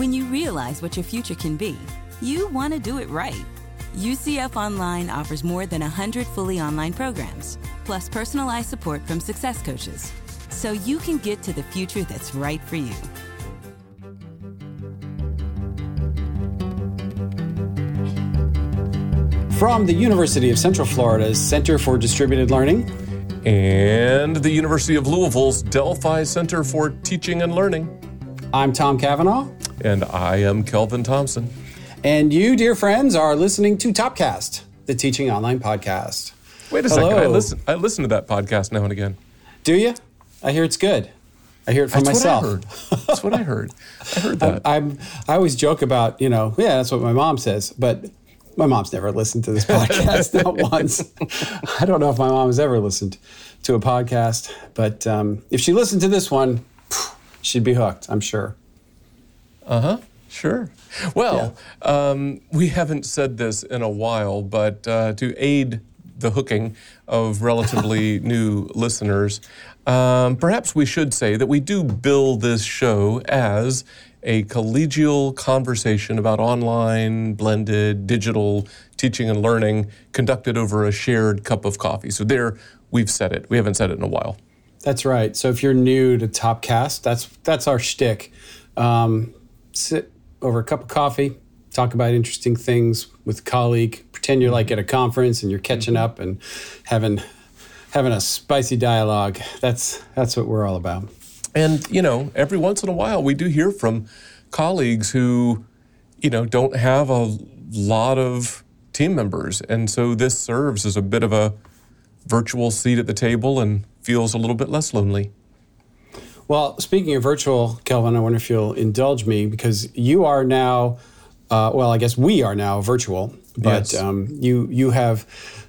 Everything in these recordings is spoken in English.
When you realize what your future can be, you want to do it right. UCF Online offers more than 100 fully online programs, plus personalized support from success coaches, so you can get to the future that's right for you. From the University of Central Florida's Center for Distributed Learning and the University of Louisville's Delphi Center for Teaching and Learning. I'm Tom Cavanagh. And I am Kelvin Thompson. And you, dear friends, are listening to Topcast, the teaching online podcast. Wait a Hello. second. I listen, I listen to that podcast now and again. Do you? I hear it's good. I hear it from That's myself. what I heard. That's what I heard. I heard that. I'm, I always joke about, you know, yeah, that's what my mom says, but my mom's never listened to this podcast, not once. I don't know if my mom has ever listened to a podcast, but um, if she listened to this one, she'd be hooked, I'm sure. Uh huh. Sure. Well, um, we haven't said this in a while, but uh, to aid the hooking of relatively new listeners, um, perhaps we should say that we do bill this show as a collegial conversation about online, blended, digital teaching and learning conducted over a shared cup of coffee. So there, we've said it. We haven't said it in a while. That's right. So if you're new to Topcast, that's that's our shtick. Um, sit over a cup of coffee, talk about interesting things with a colleague, pretend you're like at a conference and you're catching mm-hmm. up and having having a spicy dialogue. That's that's what we're all about. And, you know, every once in a while we do hear from colleagues who, you know, don't have a lot of team members. And so this serves as a bit of a virtual seat at the table and feels a little bit less lonely. Well, speaking of virtual, Kelvin, I wonder if you'll indulge me because you are now, uh, well, I guess we are now virtual, but Yes. um, you you have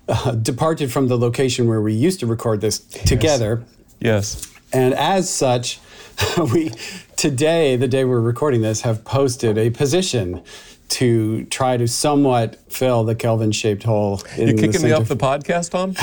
uh, departed from the location where we used to record this together. Yes. And as such, we today, the day we're recording this, have posted a position to try to somewhat fill the Kelvin shaped hole in You kicking me off the podcast, Tom?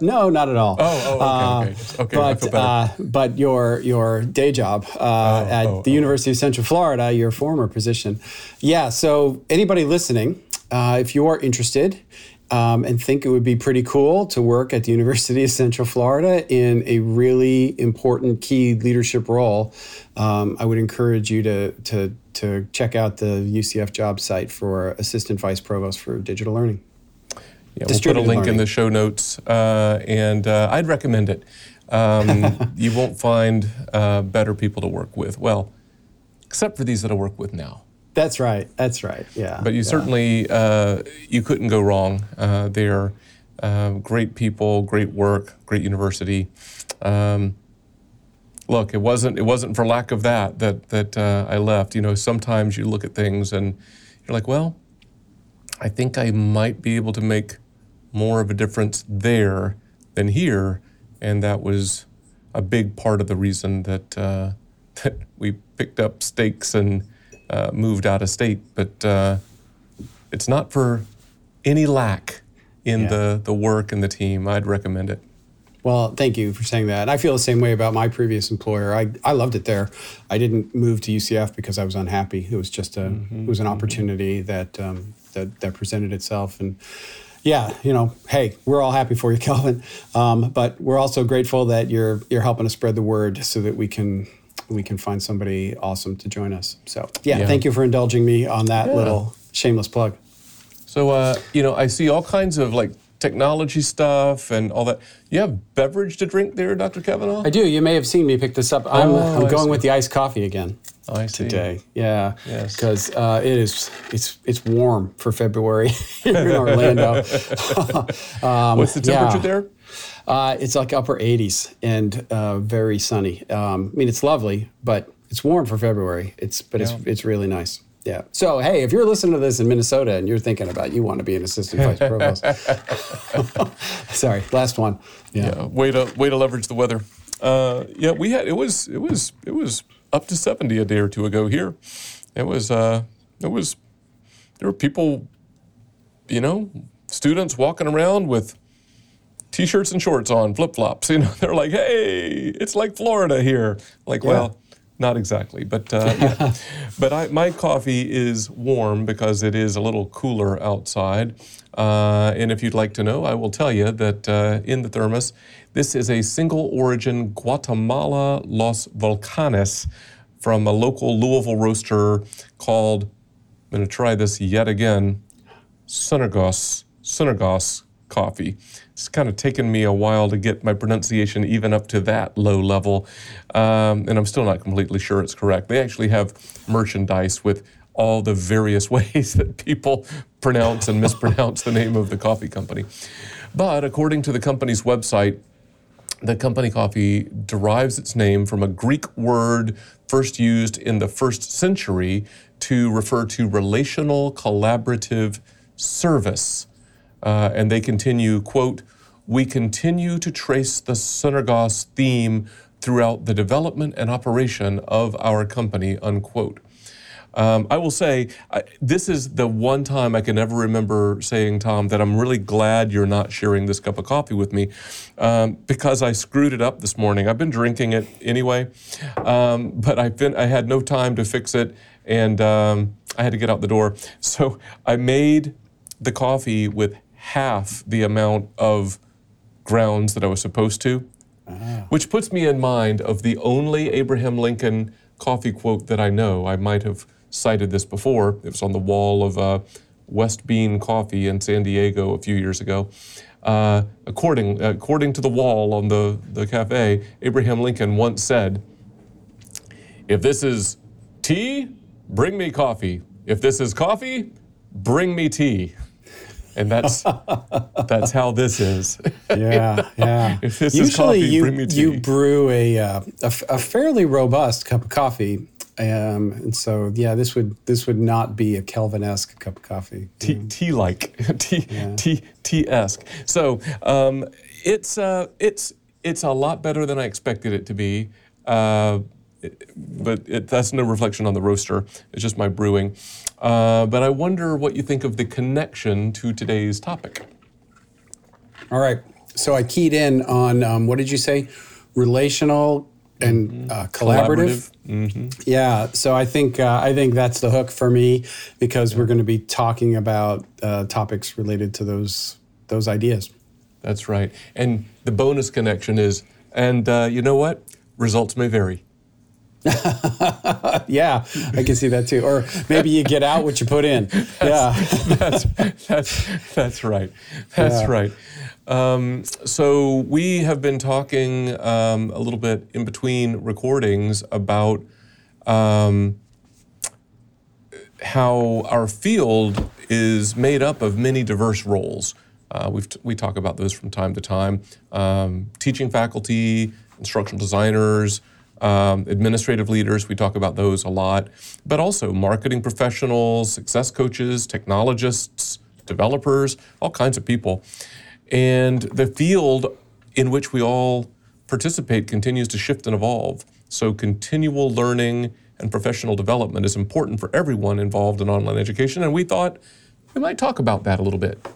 no, not at all. Oh, oh, okay, okay. Okay, I But uh, but your your day job uh, at oh, the oh. University of Central Florida, your former position, yeah. So anybody listening, uh, if you are interested. Um, and think it would be pretty cool to work at the University of Central Florida in a really important key leadership role. Um, I would encourage you to to to check out the UCF job site for assistant vice provost for digital learning. Yeah, we'll put a link in the show notes, uh, and uh, I'd recommend it. Um, you won't find uh, better people to work with. Well, except for these that I work with now. That's right. That's right. Yeah. But you yeah. certainly uh, you couldn't go wrong. Uh, they're uh, great people, great work, great university. Um, look, it wasn't it wasn't for lack of that that that uh, I left. You know, sometimes you look at things and you're like, well, I think I might be able to make more of a difference there than here, and that was a big part of the reason that uh, that we picked up stakes and uh, moved out of state. But uh, it's not for any lack in Yeah. the the work and the team. I'd recommend it. Well, thank you for saying that. I feel the same way about my previous employer. I, I loved it there. I didn't move to UCF because I was unhappy. It was just a it was an opportunity that um, that that presented itself and. Yeah, you know, hey, we're all happy for you, Kelvin. Um, but we're also grateful that you're you're helping us spread the word so that we can we can find somebody awesome to join us. So yeah, Yeah. thank you for indulging me on that Yeah. little shameless plug. So uh, you know, I see all kinds of like technology stuff and all that. You have beverage to drink there, Dr. Cavanagh? I do. You may have seen me pick this up. I'm, Oh, I'm going see. with the iced coffee again I see. today. Yeah. Yes. Because uh, it is it's it's warm for February here in Orlando. Um, What's the temperature yeah. there? Uh, it's like upper 80s and uh, very sunny. Um, I mean, it's lovely, but it's warm for February. It's but Yeah. it's it's really nice. Yeah. So hey, if you're listening to this in Minnesota and you're thinking about you want to be an assistant vice provost, sorry, last one. Yeah. Yeah, way to way to leverage the weather. Uh, yeah, we had it was it was it was up to seventy a day or two ago here. It was uh, it was there were people, you know, students walking around with t-shirts and shorts on, flip flops. You know, they're like, hey, it's like Florida here. Like, Yeah. well, not exactly, but uh, yeah. but I, my coffee is warm because it is a little cooler outside. Uh, and if you'd like to know, I will tell you that uh, in the thermos, this is a single origin Guatemala Los Volcanes from a local Louisville roaster called. I'm going to try this yet again. Sunergos Sunergos coffee. It's kind of taken me a while to get my pronunciation even up to that low level, um, and I'm still not completely sure it's correct. They actually have merchandise with all the various ways that people pronounce and mispronounce the name of the coffee company. But according to the company's website, the company coffee derives its name from a Greek word first used in the first century to refer to relational collaborative service. Uh, and they continue, quote, we continue to trace the Sunergos theme throughout the development and operation of our company, unquote. Um, I will say, I, this is the one time I can ever remember saying, Tom, that I'm really glad you're not sharing this cup of coffee with me um, because I screwed it up this morning. I've been drinking it anyway, um, but I've been, I had no time to fix it and um, I had to get out the door. So I made the coffee with half the amount of grounds that I was supposed to, ah. which puts me in mind of the only Abraham Lincoln coffee quote that I know. I might have cited this before. It was on the wall of uh, West Bean Coffee in San Diego a few years ago. Uh, according, according to the wall on the, the cafe, Abraham Lincoln once said, If this is tea, bring me coffee. If this is coffee, bring me tea and that's that's how this is. Yeah, yeah. if this Usually, is coffee, you you brew a, uh, a, a fairly robust cup of coffee, um, and so yeah, this would this would not be a Kelvin-esque cup of coffee. Tea, tea like tea tea tea esque. So um, it's uh, it's it's a lot better than I expected it to be. Uh, but it, that's no reflection on the roaster. It's just my brewing. Uh, but I wonder what you think of the connection to today's topic. All right. So I keyed in on um, what did you say? Relational and mm-hmm. uh, collaborative. collaborative. Mm-hmm. Yeah. So I think uh, I think that's the hook for me because we're going to be talking about uh, topics related to those those ideas. That's right. And the bonus connection is, and uh, you know what? Results may vary. yeah, I can see that too. Or maybe you get out what you put in. that's, yeah, that's that's that's right. That's yeah. right. Um, so we have been talking um, a little bit in between recordings about um, how our field is made up of many diverse roles. Uh, we t- we talk about those from time to time. Um, teaching faculty, instructional designers um, administrative leaders, we talk about those a lot, but also marketing professionals, success coaches, technologists, developers, all kinds of people. And the field in which we all participate continues to shift and evolve. So, continual learning and professional development is important for everyone involved in online education. And we thought we might talk about that a little bit.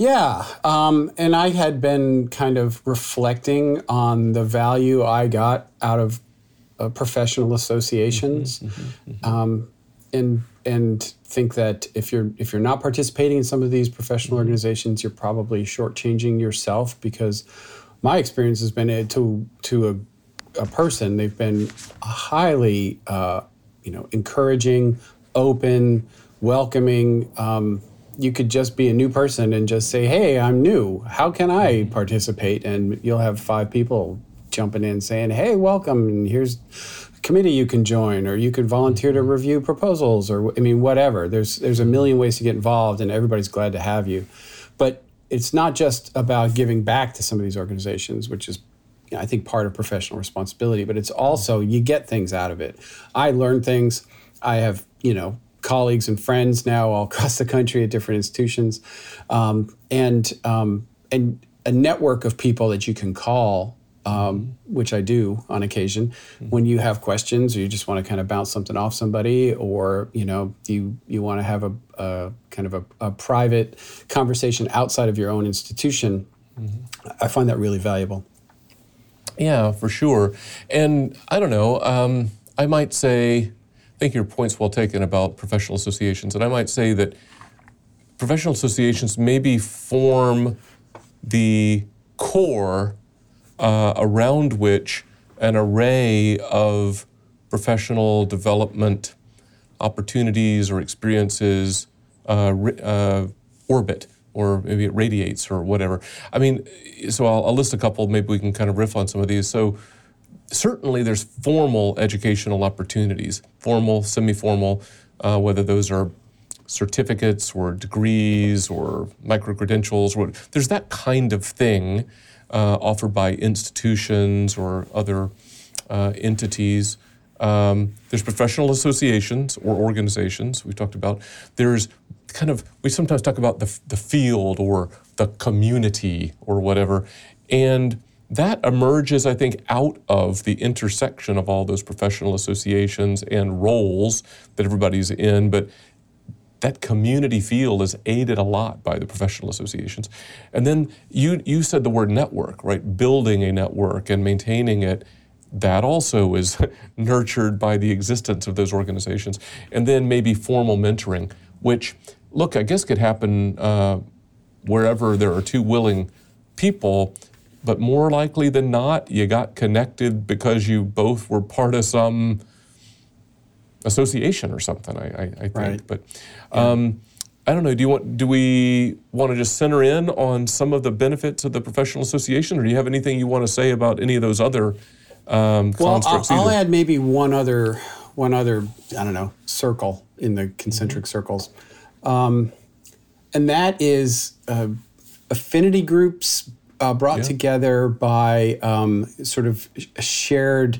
Yeah, um, and I had been kind of reflecting on the value I got out of uh, professional associations, mm-hmm, mm-hmm, mm-hmm. Um, and and think that if you're if you're not participating in some of these professional mm-hmm. organizations, you're probably shortchanging yourself because my experience has been uh, to to a, a person they've been highly uh, you know encouraging, open, welcoming. Um, you could just be a new person and just say, "Hey, I'm new. How can I participate?" And you'll have five people jumping in saying, "Hey, welcome. And here's a committee you can join, or you could volunteer to review proposals, or I mean, whatever. There's there's a million ways to get involved, and everybody's glad to have you. But it's not just about giving back to some of these organizations, which is I think part of professional responsibility, but it's also you get things out of it. I learn things. I have you know colleagues and friends now all across the country at different institutions, um, and um, and a network of people that you can call. Um, which I do on occasion, mm-hmm. when you have questions or you just want to kind of bounce something off somebody, or you know you you want to have a, a kind of a, a, private conversation outside of your own institution, mm-hmm. I find that really valuable. Yeah, for sure. And I don't know, um, I might say, think your point's well taken about professional associations, and I might say that professional associations maybe form the core uh, around which an array of professional development opportunities or experiences uh, uh, orbit or maybe it radiates or whatever. I mean, so I'll, I'll, list a couple. Maybe we can kind of riff on some of these. So certainly there's formal educational opportunities, formal, semi-formal, uh, whether those are certificates or degrees or micro credentials. Or, there's that kind of thing uh, offered by institutions or other uh, entities. Um, there's professional associations or organizations we talked about. There's kind of we sometimes talk about the the field or the community or whatever, and that emerges, I think, out of the intersection of all those professional associations and roles that everybody's in. But that community field is aided a lot by the professional associations. And then you you said the word network, right? Building a network and maintaining it. That also is nurtured by the existence of those organizations. And then maybe formal mentoring, which, look, I guess could happen uh, wherever there are two willing people but more likely than not, you got connected because you both were part of some association or something. I, I, I think. Right. But um, I don't know. Do you want? Do we want to just center in on some of the benefits of the professional association, or do you have anything you want to say about any of those other um, well, I'll, I'll add maybe one other one other I don't know circle in the concentric mm-hmm. circles, um, and that is uh, affinity groups uh, brought yeah. together by um, sort of a shared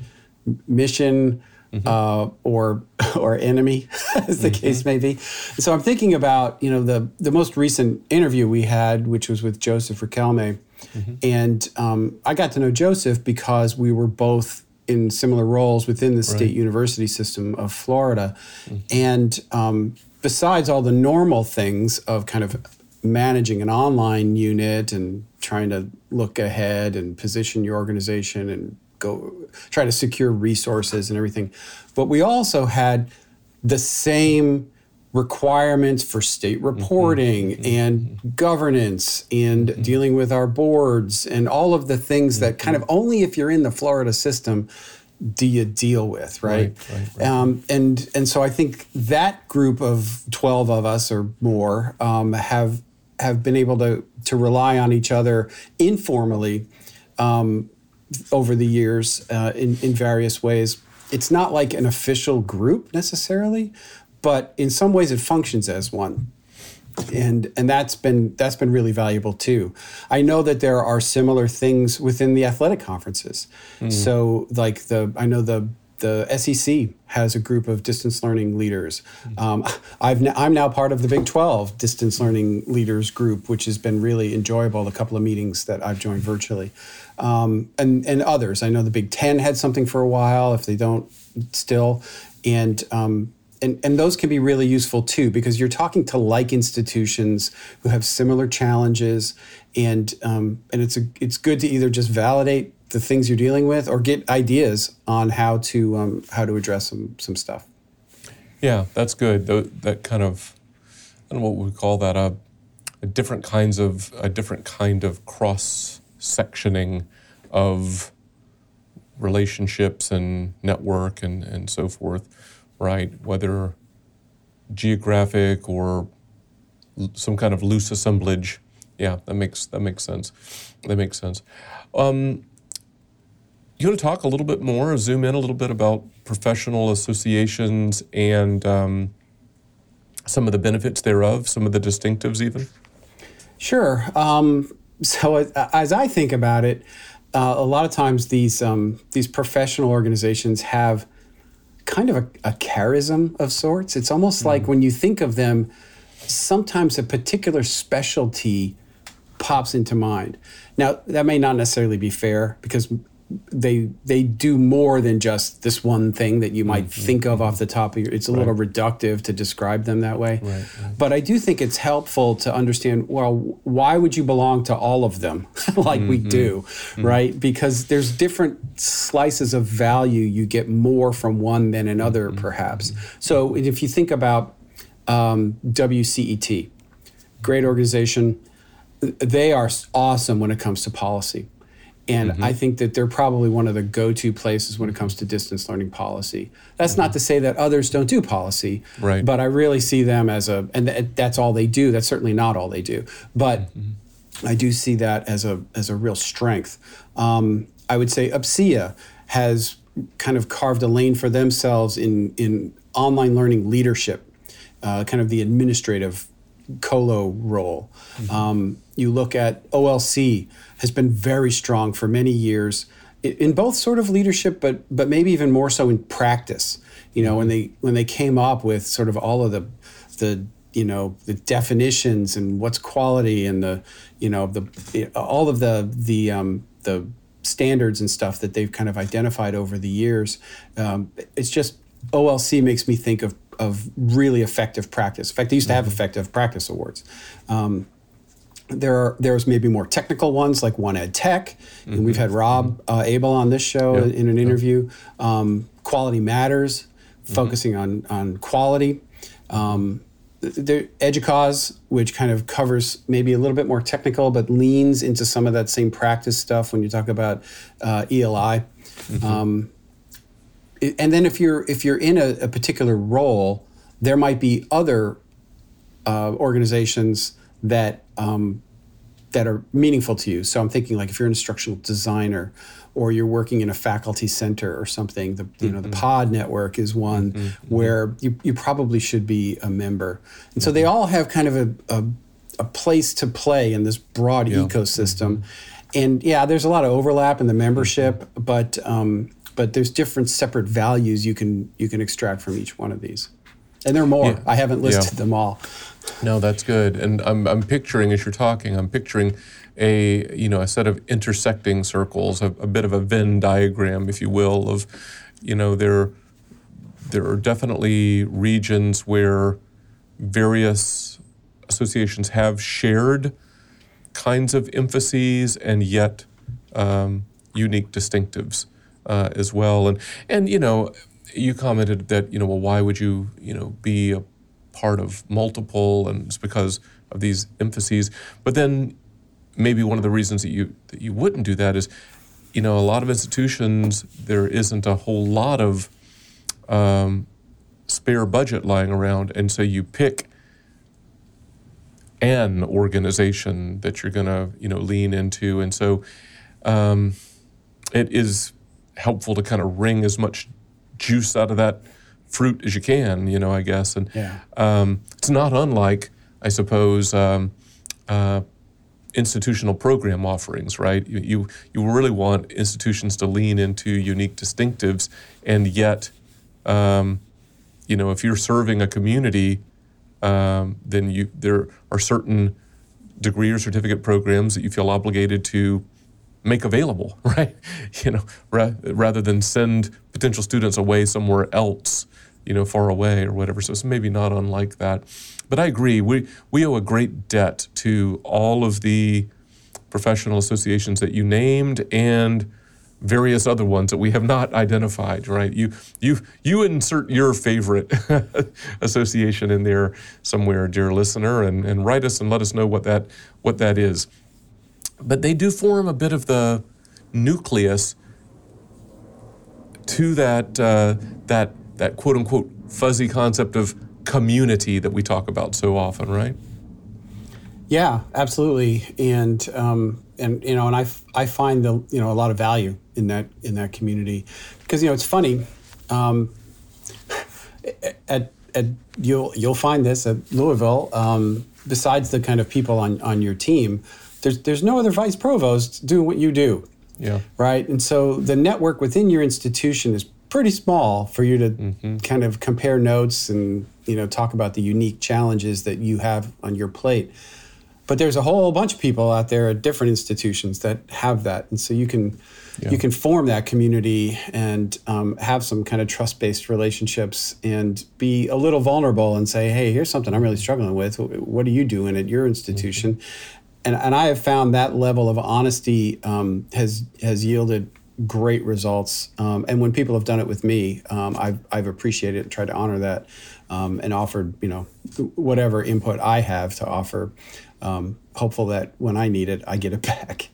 mission mm-hmm. uh, or or enemy, as the mm-hmm. case may be. So I'm thinking about you know the the most recent interview we had, which was with Joseph Riquelme, mm-hmm. and um, I got to know Joseph because we were both in similar roles within the right. state university system of Florida, mm-hmm. and um, besides all the normal things of kind of managing an online unit and trying to look ahead and position your organization and go try to secure resources and everything. But we also had the same requirements for state mm-hmm. reporting mm-hmm. and mm-hmm. governance and mm-hmm. dealing with our boards and all of the things that kind of mm-hmm. only if you're in the Florida system do you deal with, right? right, right, right. Um, and and so I think that group of twelve of us or more um, have have been able to to rely on each other informally um, over the years uh, in in various ways. It's not like an official group necessarily, but in some ways it functions as one. And and that's been that's been really valuable too. I know that there are similar things within the athletic conferences. Mm. So like the I know the the SEC has a group of distance learning leaders. Um, n- I'm now part of the Big 12 distance learning leaders group, which has been really enjoyable. A couple of meetings that I've joined virtually, um, and and others. I know the Big 10 had something for a while. If they don't, still, and um, and, and those can be really useful too because you're talking to like institutions who have similar challenges and um, and it's a, it's good to either just validate the things you're dealing with or get ideas on how to um, how to address some some stuff. Yeah, that's good. That kind of I don't know what we call that a, a different kinds of a different kind of cross sectioning of relationships and network and, and so forth, right? Whether geographic or some kind of loose assemblage. Yeah, that makes that makes sense. That makes sense. Um, you want to talk a little bit more, zoom in a little bit about professional associations and um, some of the benefits thereof, some of the distinctives, even? Sure. Um, so, as I think about it, uh, a lot of times these um, these professional organizations have kind of a, a charism of sorts. It's almost mm-hmm. like when you think of them, sometimes a particular specialty pops into mind. Now, that may not necessarily be fair because they they do more than just this one thing that you might mm-hmm. think of off the top of your it's a right. little reductive to describe them that way right, right. but i do think it's helpful to understand well why would you belong to all of them like mm-hmm. we do mm-hmm. right because there's different slices of value you get more from one than another mm-hmm. perhaps so if you think about um, wcet great organization they are awesome when it comes to policy and mm-hmm. I think that they're probably one of the go to places when it comes to distance learning policy. That's mm-hmm. not to say that others don't do policy, right. but I really see them as a, and th- that's all they do. That's certainly not all they do. But mm-hmm. I do see that as a, as a real strength. Um, I would say UPCEA has kind of carved a lane for themselves in, in online learning leadership, uh, kind of the administrative colo role. Mm-hmm. Um, you look at OLC has been very strong for many years in both sort of leadership, but but maybe even more so in practice. You know, when they when they came up with sort of all of the the you know the definitions and what's quality and the you know the all of the the um, the standards and stuff that they've kind of identified over the years. Um, it's just OLC makes me think of of really effective practice. In fact, they used to have mm-hmm. effective practice awards. Um, there are there's maybe more technical ones like 1EdTech, and mm-hmm. we've had Rob mm-hmm. uh, Abel on this show yep. in an interview. Um, quality matters, mm-hmm. focusing on on quality. Um, the EDUCAUSE, which kind of covers maybe a little bit more technical, but leans into some of that same practice stuff when you talk about uh, ELI. Mm-hmm. Um, and then if you're if you're in a, a particular role, there might be other uh, organizations that um, that are meaningful to you. So I'm thinking like if you're an instructional designer or you're working in a faculty center or something, the you know the mm-hmm. pod network is one mm-hmm. mm-hmm. where you, you probably should be a member. And mm-hmm. so they mm-hmm. all have kind of a, a, a, place to play in this broad yeah. ecosystem. Mm-hmm. And yeah, there's a lot of overlap in the membership, but um, but there's different separate values you can you can extract from each one of these. And there are more. Yeah. I haven't listed yeah. them all. No, that's good. And I'm, I'm picturing, as you're talking, I'm picturing a, you know, a set of intersecting circles, a, a bit of a Venn diagram, if you will, of, you know, there, there are definitely regions where various associations have shared kinds of emphases and yet um, unique distinctives uh, as well. And, and, you know, you commented that, you know, well, why would you, you know, be a part of multiple, and it's because of these emphases. But then maybe one of the reasons that you that you wouldn't do that is, you know, a lot of institutions there isn't a whole lot of um, spare budget lying around, and so you pick an organization that you're going to you know lean into, and so um, it is helpful to kind of wring as much juice out of that fruit as you can, you know, I guess. And yeah. um, it's not unlike, I suppose, um, uh, institutional program offerings, right? You, you, you really want institutions to lean into unique distinctives, and yet, um, you know, if you're serving a community, um, then you there are certain degree or certificate programs that you feel obligated to make available, right? You know, ra- rather than send potential students away somewhere else you know, far away or whatever. So it's maybe not unlike that. But I agree, we, we owe a great debt to all of the professional associations that you named and various other ones that we have not identified, right? You, you, you insert your favorite association in there somewhere, dear listener, and, and write us and let us know what that, what that is. But they do form a bit of the nucleus to that, uh, that that quote unquote fuzzy concept of community that we talk about so often, right? Yeah, absolutely. And um, and you know, and I, I find the you know a lot of value in that in that community because you know it's funny. Um, at, at you'll you'll find this at Louisville. Um, besides the kind of people on on your team, there's there's no other vice provost doing what you do. Yeah. Right. And so the network within your institution is pretty small for you to mm-hmm. kind of compare notes and you know talk about the unique challenges that you have on your plate. but there's a whole bunch of people out there at different institutions that have that, and so you can yeah. you can form that community and um, have some kind of trust based relationships and be a little vulnerable and say, hey, here's something I'm really struggling with. What are you doing at your institution? Mm-hmm. And, and I have found that level of honesty um, has has yielded great results. Um, and when people have done it with me, um, I've, I've appreciated it and tried to honor that um, and offered, you know, whatever input I have to offer. Um, hopeful that when I need it, I get it back.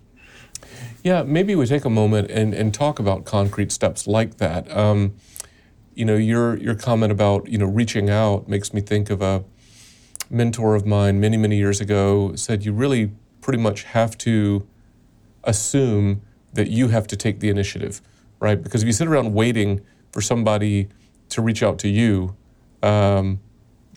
Yeah, maybe we take a moment and, and talk about concrete steps like that. Um, you know, your your comment about you know reaching out makes me think of a mentor of mine many many years ago said you really pretty much have to assume that you have to take the initiative, right? Because if you sit around waiting for somebody to reach out to you, um,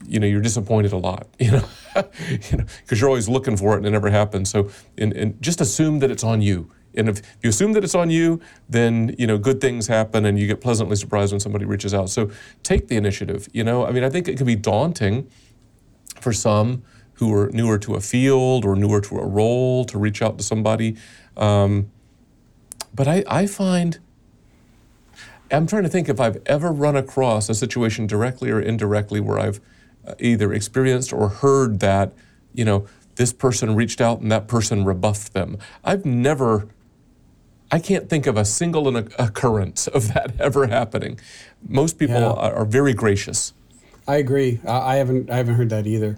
you know, you're disappointed a lot, you know, you know, because you're always looking for it and it never happens. So, and, and just assume that it's on you. And if you assume that it's on you, then you know good things happen, and you get pleasantly surprised when somebody reaches out. So take the initiative. You know, I mean, I think it can be daunting for some who are newer to a field or newer to a role to reach out to somebody. Um, but I, I find I'm trying to think if I've ever run across a situation directly or indirectly where I've uh, either experienced or heard that, you know, this person reached out and that person rebuffed them. I've never, I can't think of a single occurrence of that ever happening. Most people yeah. are, very gracious. I agree. I haven't, I haven't heard that either.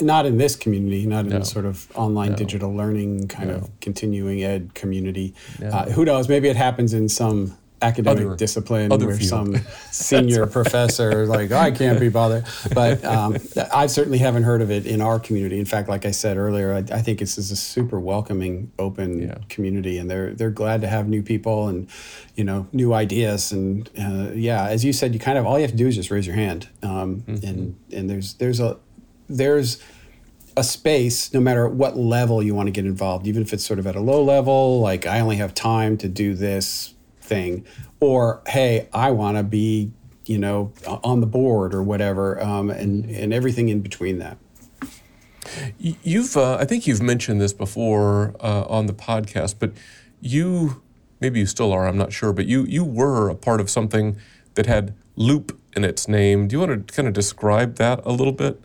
Not in this community, not in no. sort of online no. digital learning kind no. of continuing ed community. Uh, who knows? Maybe it happens in some academic other, discipline other where field. some senior professor like oh, I can't be bothered. But um, I certainly haven't heard of it in our community. In fact, like I said earlier, I, I think this is a super welcoming, open yeah. community, and they're they're glad to have new people and you know new ideas. And uh, yeah, as you said, you kind of all you have to do is just raise your hand, um, mm-hmm. and and there's there's a there's a space, no matter what level you want to get involved, even if it's sort of at a low level, like I only have time to do this thing, or hey, I want to be, you know, on the board or whatever, um, and and everything in between that. You've, uh, I think you've mentioned this before uh, on the podcast, but you, maybe you still are, I'm not sure, but you you were a part of something that had loop in its name. Do you want to kind of describe that a little bit?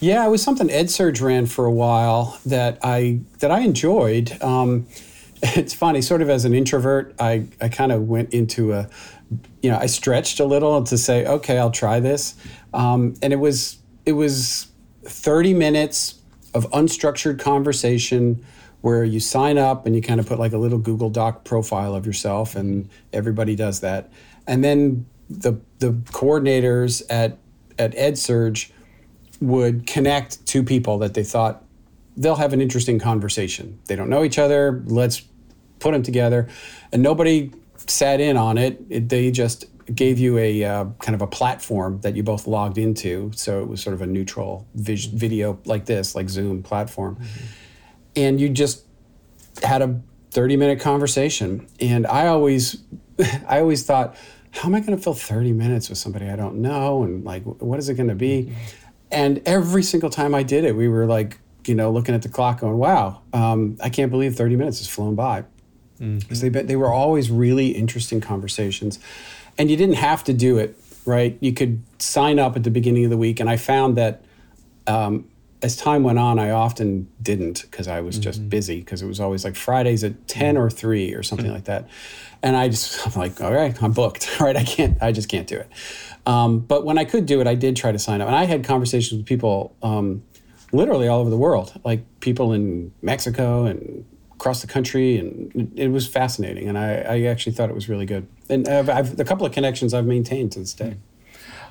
Yeah, it was something EdSurge ran for a while that I that I enjoyed. Um, it's funny, sort of as an introvert, I, I kind of went into a, you know, I stretched a little to say, okay, I'll try this. Um, and it was, it was 30 minutes of unstructured conversation where you sign up and you kind of put like a little Google Doc profile of yourself, and everybody does that. And then the, the coordinators at, at EdSurge would connect two people that they thought they'll have an interesting conversation. They don't know each other. Let's put them together, and nobody sat in on it. it they just gave you a uh, kind of a platform that you both logged into. So it was sort of a neutral vis- video like this, like Zoom platform. Mm-hmm. And you just had a 30 minute conversation. And I always, I always thought, how am I going to fill 30 minutes with somebody I don't know? And like, what is it going to be? Mm-hmm. And every single time I did it, we were like, you know, looking at the clock going, wow, um, I can't believe 30 minutes has flown by. Mm-hmm. They, they were always really interesting conversations. And you didn't have to do it, right? You could sign up at the beginning of the week. And I found that um, as time went on, I often didn't because I was just mm-hmm. busy because it was always like Fridays at 10 mm-hmm. or 3 or something mm-hmm. like that. And I just, I'm like, all right, I'm booked, right? I can't, I just can't do it. Um, but when I could do it, I did try to sign up. And I had conversations with people um, literally all over the world, like people in Mexico and across the country, and it was fascinating. And I, I actually thought it was really good. And I've, I've, a couple of connections I've maintained to this day.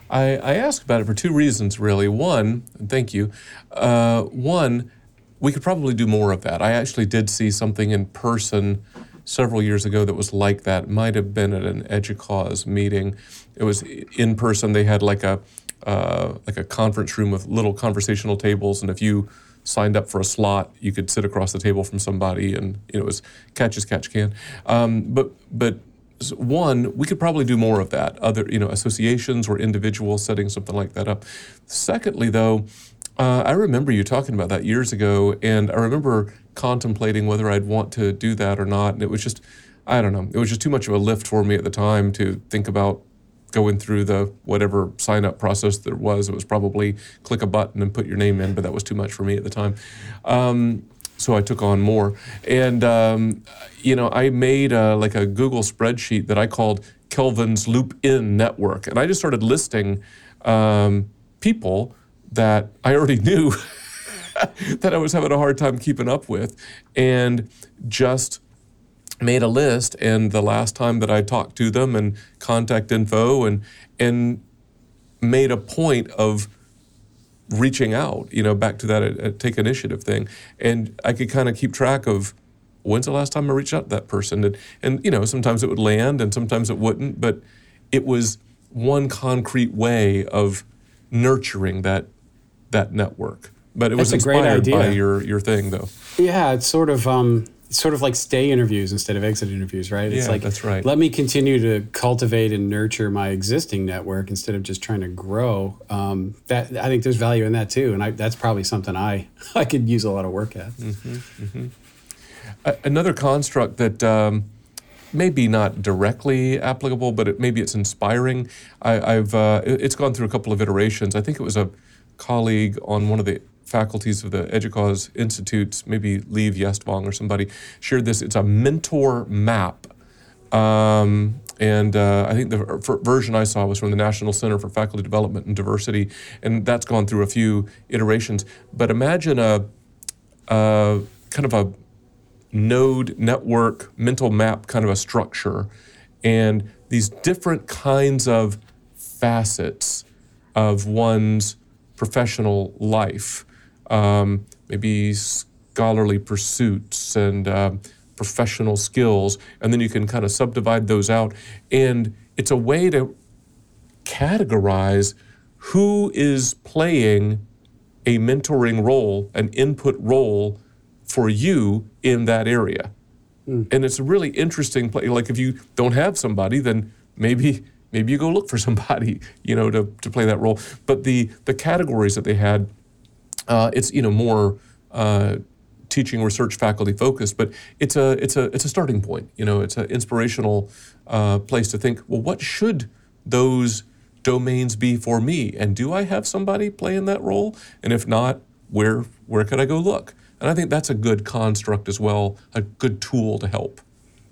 I, I asked about it for two reasons, really. One, thank you. Uh, one, we could probably do more of that. I actually did see something in person several years ago that was like that. It might have been at an EDUCAUSE meeting. It was in person. They had like a uh, like a conference room with little conversational tables, and if you signed up for a slot, you could sit across the table from somebody, and you know, it was catch as catch can. Um, but but one, we could probably do more of that. Other you know associations or individuals setting something like that up. Secondly, though. Uh, I remember you talking about that years ago, and I remember contemplating whether I'd want to do that or not. And it was just, I don't know, it was just too much of a lift for me at the time to think about going through the whatever sign up process there was. It was probably click a button and put your name in, but that was too much for me at the time. Um, so I took on more, and um, you know, I made a, like a Google spreadsheet that I called Kelvin's Loop In Network, and I just started listing um, people that I already knew that I was having a hard time keeping up with, and just made a list. And the last time that I talked to them and contact info and and made a point of reaching out, you know, back to that uh, take initiative thing, and I could kind of keep track of when's the last time I reached out to that person, and and you know sometimes it would land and sometimes it wouldn't, but it was one concrete way of nurturing that that network. But it That's was a great inspired idea. by your your thing though. Yeah, it's sort of um, sort of like stay interviews instead of exit interviews, right? It's Yeah, like that's right. Let me continue to cultivate and nurture my existing network instead of just trying to grow. Um, that I think there's value in that too, and I, that's probably something I I could use a lot of work at. A- another construct that um, maybe not directly applicable, but it, maybe it's inspiring. I, I've uh, it's gone through a couple of iterations. I think it was a colleague on one of the faculties of the EDUCAUSE institutes, maybe Liv Gjestvang or somebody, shared this. It's a mentor map. Um, and uh, I think the ver- version I saw was from the National Center for Faculty Development and Diversity, and that's gone through a few iterations. But imagine a, a kind of a node network mental map kind of a structure and these different kinds of facets of one's professional life um, maybe scholarly pursuits and um, professional skills and then you can kind of subdivide those out and it's a way to categorize who is playing a mentoring role, an input role for you in that area. And it's a really interesting play. Like if you don't have somebody, then maybe maybe you go look for somebody, you know, to, to play that role. But the the categories that they had, uh, it's you know more uh, teaching research faculty focused, but it's a it's a it's a starting point. You know, it's an inspirational uh, place to think. Well, what should those domains be for me? And do I have somebody playing that role? And if not, where where could I go look? And I think that's a good construct as well, a good tool to help.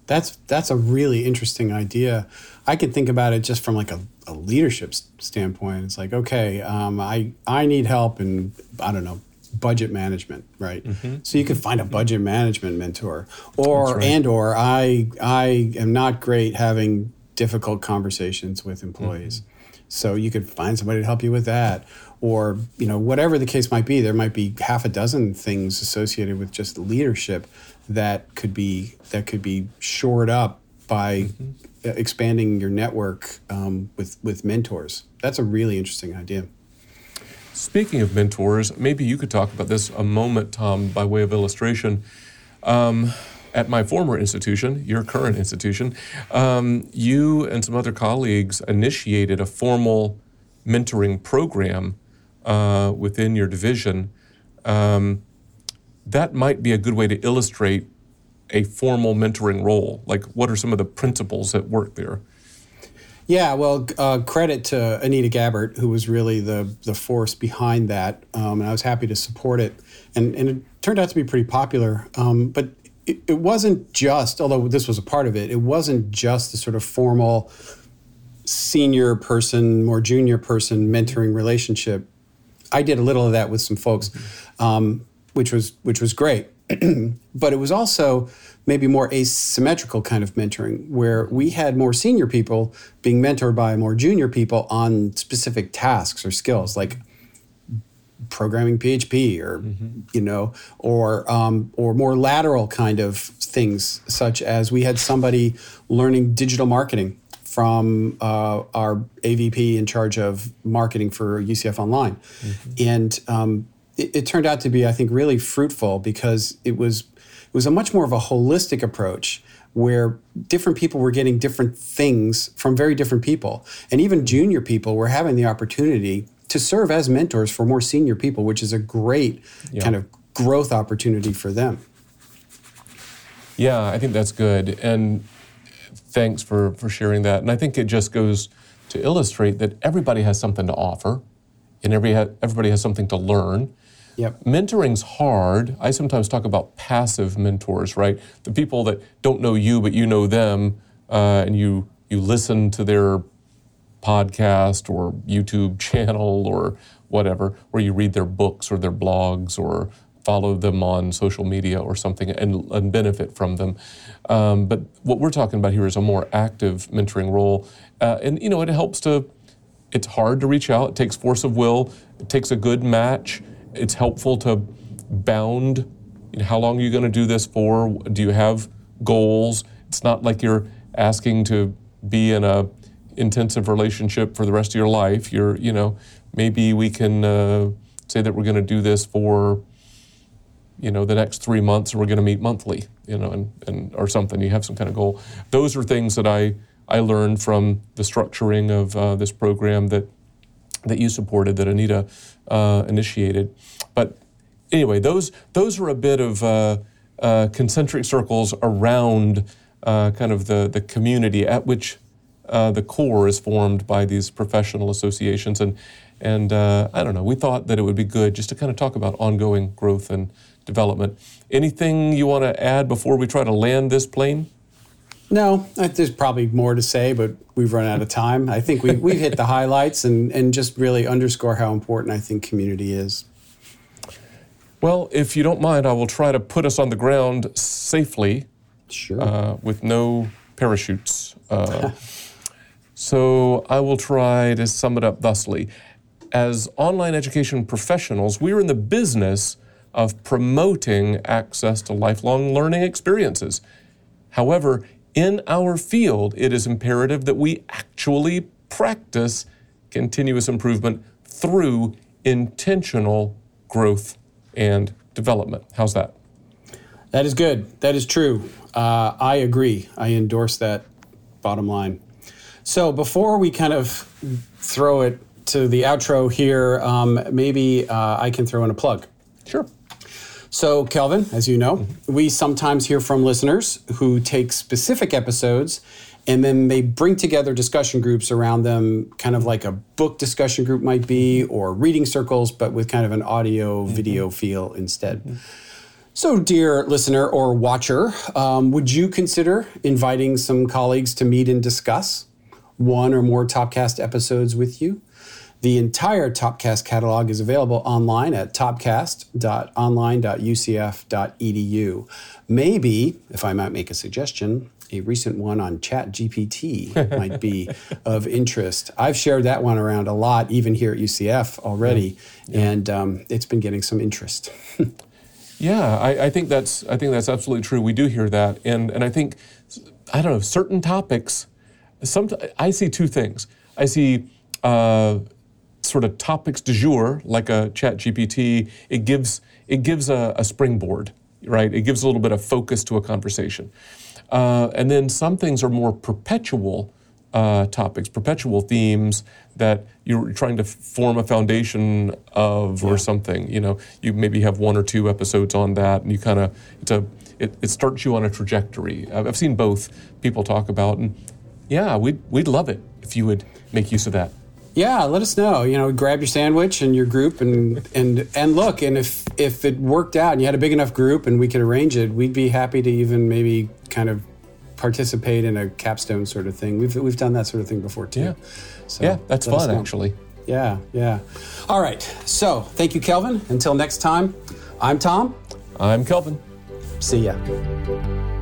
That's that's a really interesting idea. I could think about it just from like a, a leadership standpoint. It's like, okay, um, I I need help in I don't know budget management, right? So you could find a budget management mentor, or and or I I am not great having difficult conversations with employees. So you could find somebody to help you with that. Or, you know, whatever the case might be, there might be half a dozen things associated with just leadership that could be that could be shored up by uh, expanding your network um, with with mentors. That's a really interesting idea. Speaking of mentors, maybe you could talk about this a moment, Tom, by way of illustration. Um, at my former institution, your current institution, um, you and some other colleagues initiated a formal mentoring program uh, within your division. Um, that might be a good way to illustrate a formal mentoring role. Like, what are some of the principles at work there? Yeah, well, uh, credit to Anita Gabbert, who was really the the force behind that, um, and I was happy to support it. And and it turned out to be pretty popular. Um, but it, wasn't just, although this was a part of it, it wasn't just the sort of formal senior person, more junior person mentoring relationship. I did a little of that with some folks, um, which was which was great. but it was also maybe more asymmetrical kind of mentoring, where we had more senior people being mentored by more junior people on specific tasks or skills, like programming PHP or you know or um, or more lateral kind of things such as we had somebody learning digital marketing from uh, our AVP in charge of marketing for UCF Online, and um, it, it turned out to be I think really fruitful because it was it was a much more of a holistic approach where different people were getting different things from very different people. And even junior people were having the opportunity to serve as mentors for more senior people, which is a great Yeah. kind of growth opportunity for them. Yeah, I think that's good. And thanks for, for sharing that. And I think it just goes to illustrate that everybody has something to offer and every ha- everybody has something to learn. Yep. Mentoring's hard. I sometimes talk about passive mentors, right? The people that don't know you, but you know them, uh, and you you listen to their podcast or YouTube channel or whatever, or you read their books or their blogs or follow them on social media or something and, and benefit from them. Um, but what we're talking about here is a more active mentoring role. Uh, and, you know, it helps to, it's hard to reach out. It takes force of will. It takes a good match. It's helpful to bound, how long are you going to do this for? Do you have goals? It's not like you're asking to be in a intensive relationship for the rest of your life. You're, you know, maybe we can uh, say that we're going to do this for, you know, the next three months, and we're going to meet monthly, you know, and, and or something. You have some kind of goal. Those are things that I I learned from the structuring of uh, this program that that you supported, that Anita uh, initiated. But anyway, those those are a bit of uh, uh, concentric circles around uh, kind of the the community at which uh, the core is formed by these professional associations, and and uh, I don't know. We thought that it would be good just to kind of talk about ongoing growth and development. Anything you want to add before we try to land this plane? No, there's probably more to say, but we've run out of time. I think we, we've hit the highlights and, and just really underscore how important I think community is. Well, if you don't mind, I will try to put us on the ground safely Sure. uh, with no parachutes. Uh, so I will try to sum it up thusly. As online education professionals, we're in the business of promoting access to lifelong learning experiences. However, in our field, it is imperative that we actually practice continuous improvement through intentional growth and development. How's that? That is good. That is true. Uh, I agree. I endorse that bottom line. So before we kind of throw it to the outro here, um, maybe uh, I can throw in a plug. Sure. So, Kelvin, as you know, we sometimes hear from listeners who take specific episodes and then they bring together discussion groups around them, kind of like a book discussion group might be, or reading circles, but with kind of an audio video feel instead. So, dear listener or watcher, um, would you consider inviting some colleagues to meet and discuss one or more Topcast episodes with you? The entire Topcast catalog is available online at topcast.online.ucf.edu. Maybe, if I might make a suggestion, a recent one on ChatGPT might be of interest. I've shared that one around a lot, even here at UCF already, and um, it's been getting some interest. Yeah, I, I think that's I think that's absolutely true. We do hear that, and and I think I don't know certain topics. Some I see two things. I see uh, sort of topics du jour, like a Chat GPT. It gives it gives a, a springboard, right? It gives a little bit of focus to a conversation, uh, and then some things are more perpetual uh, topics, perpetual themes that you're trying to form a foundation of or something. You know, you maybe have one or two episodes on that, and you kind of it's a it, it starts you on a trajectory. I've, I've seen both people talk about, and yeah, we'd we'd love it if you would make use of that. Yeah, let us know. You know, grab your sandwich and your group and and and look. And if if it worked out and you had a big enough group and we could arrange it, we'd be happy to even maybe kind of participate in a capstone sort of thing. We've we've done that sort of thing before too. Yeah. So yeah, that's fun actually. Yeah, yeah. All right. So thank you, Kelvin. Until next time, I'm Tom. I'm Kelvin. See ya.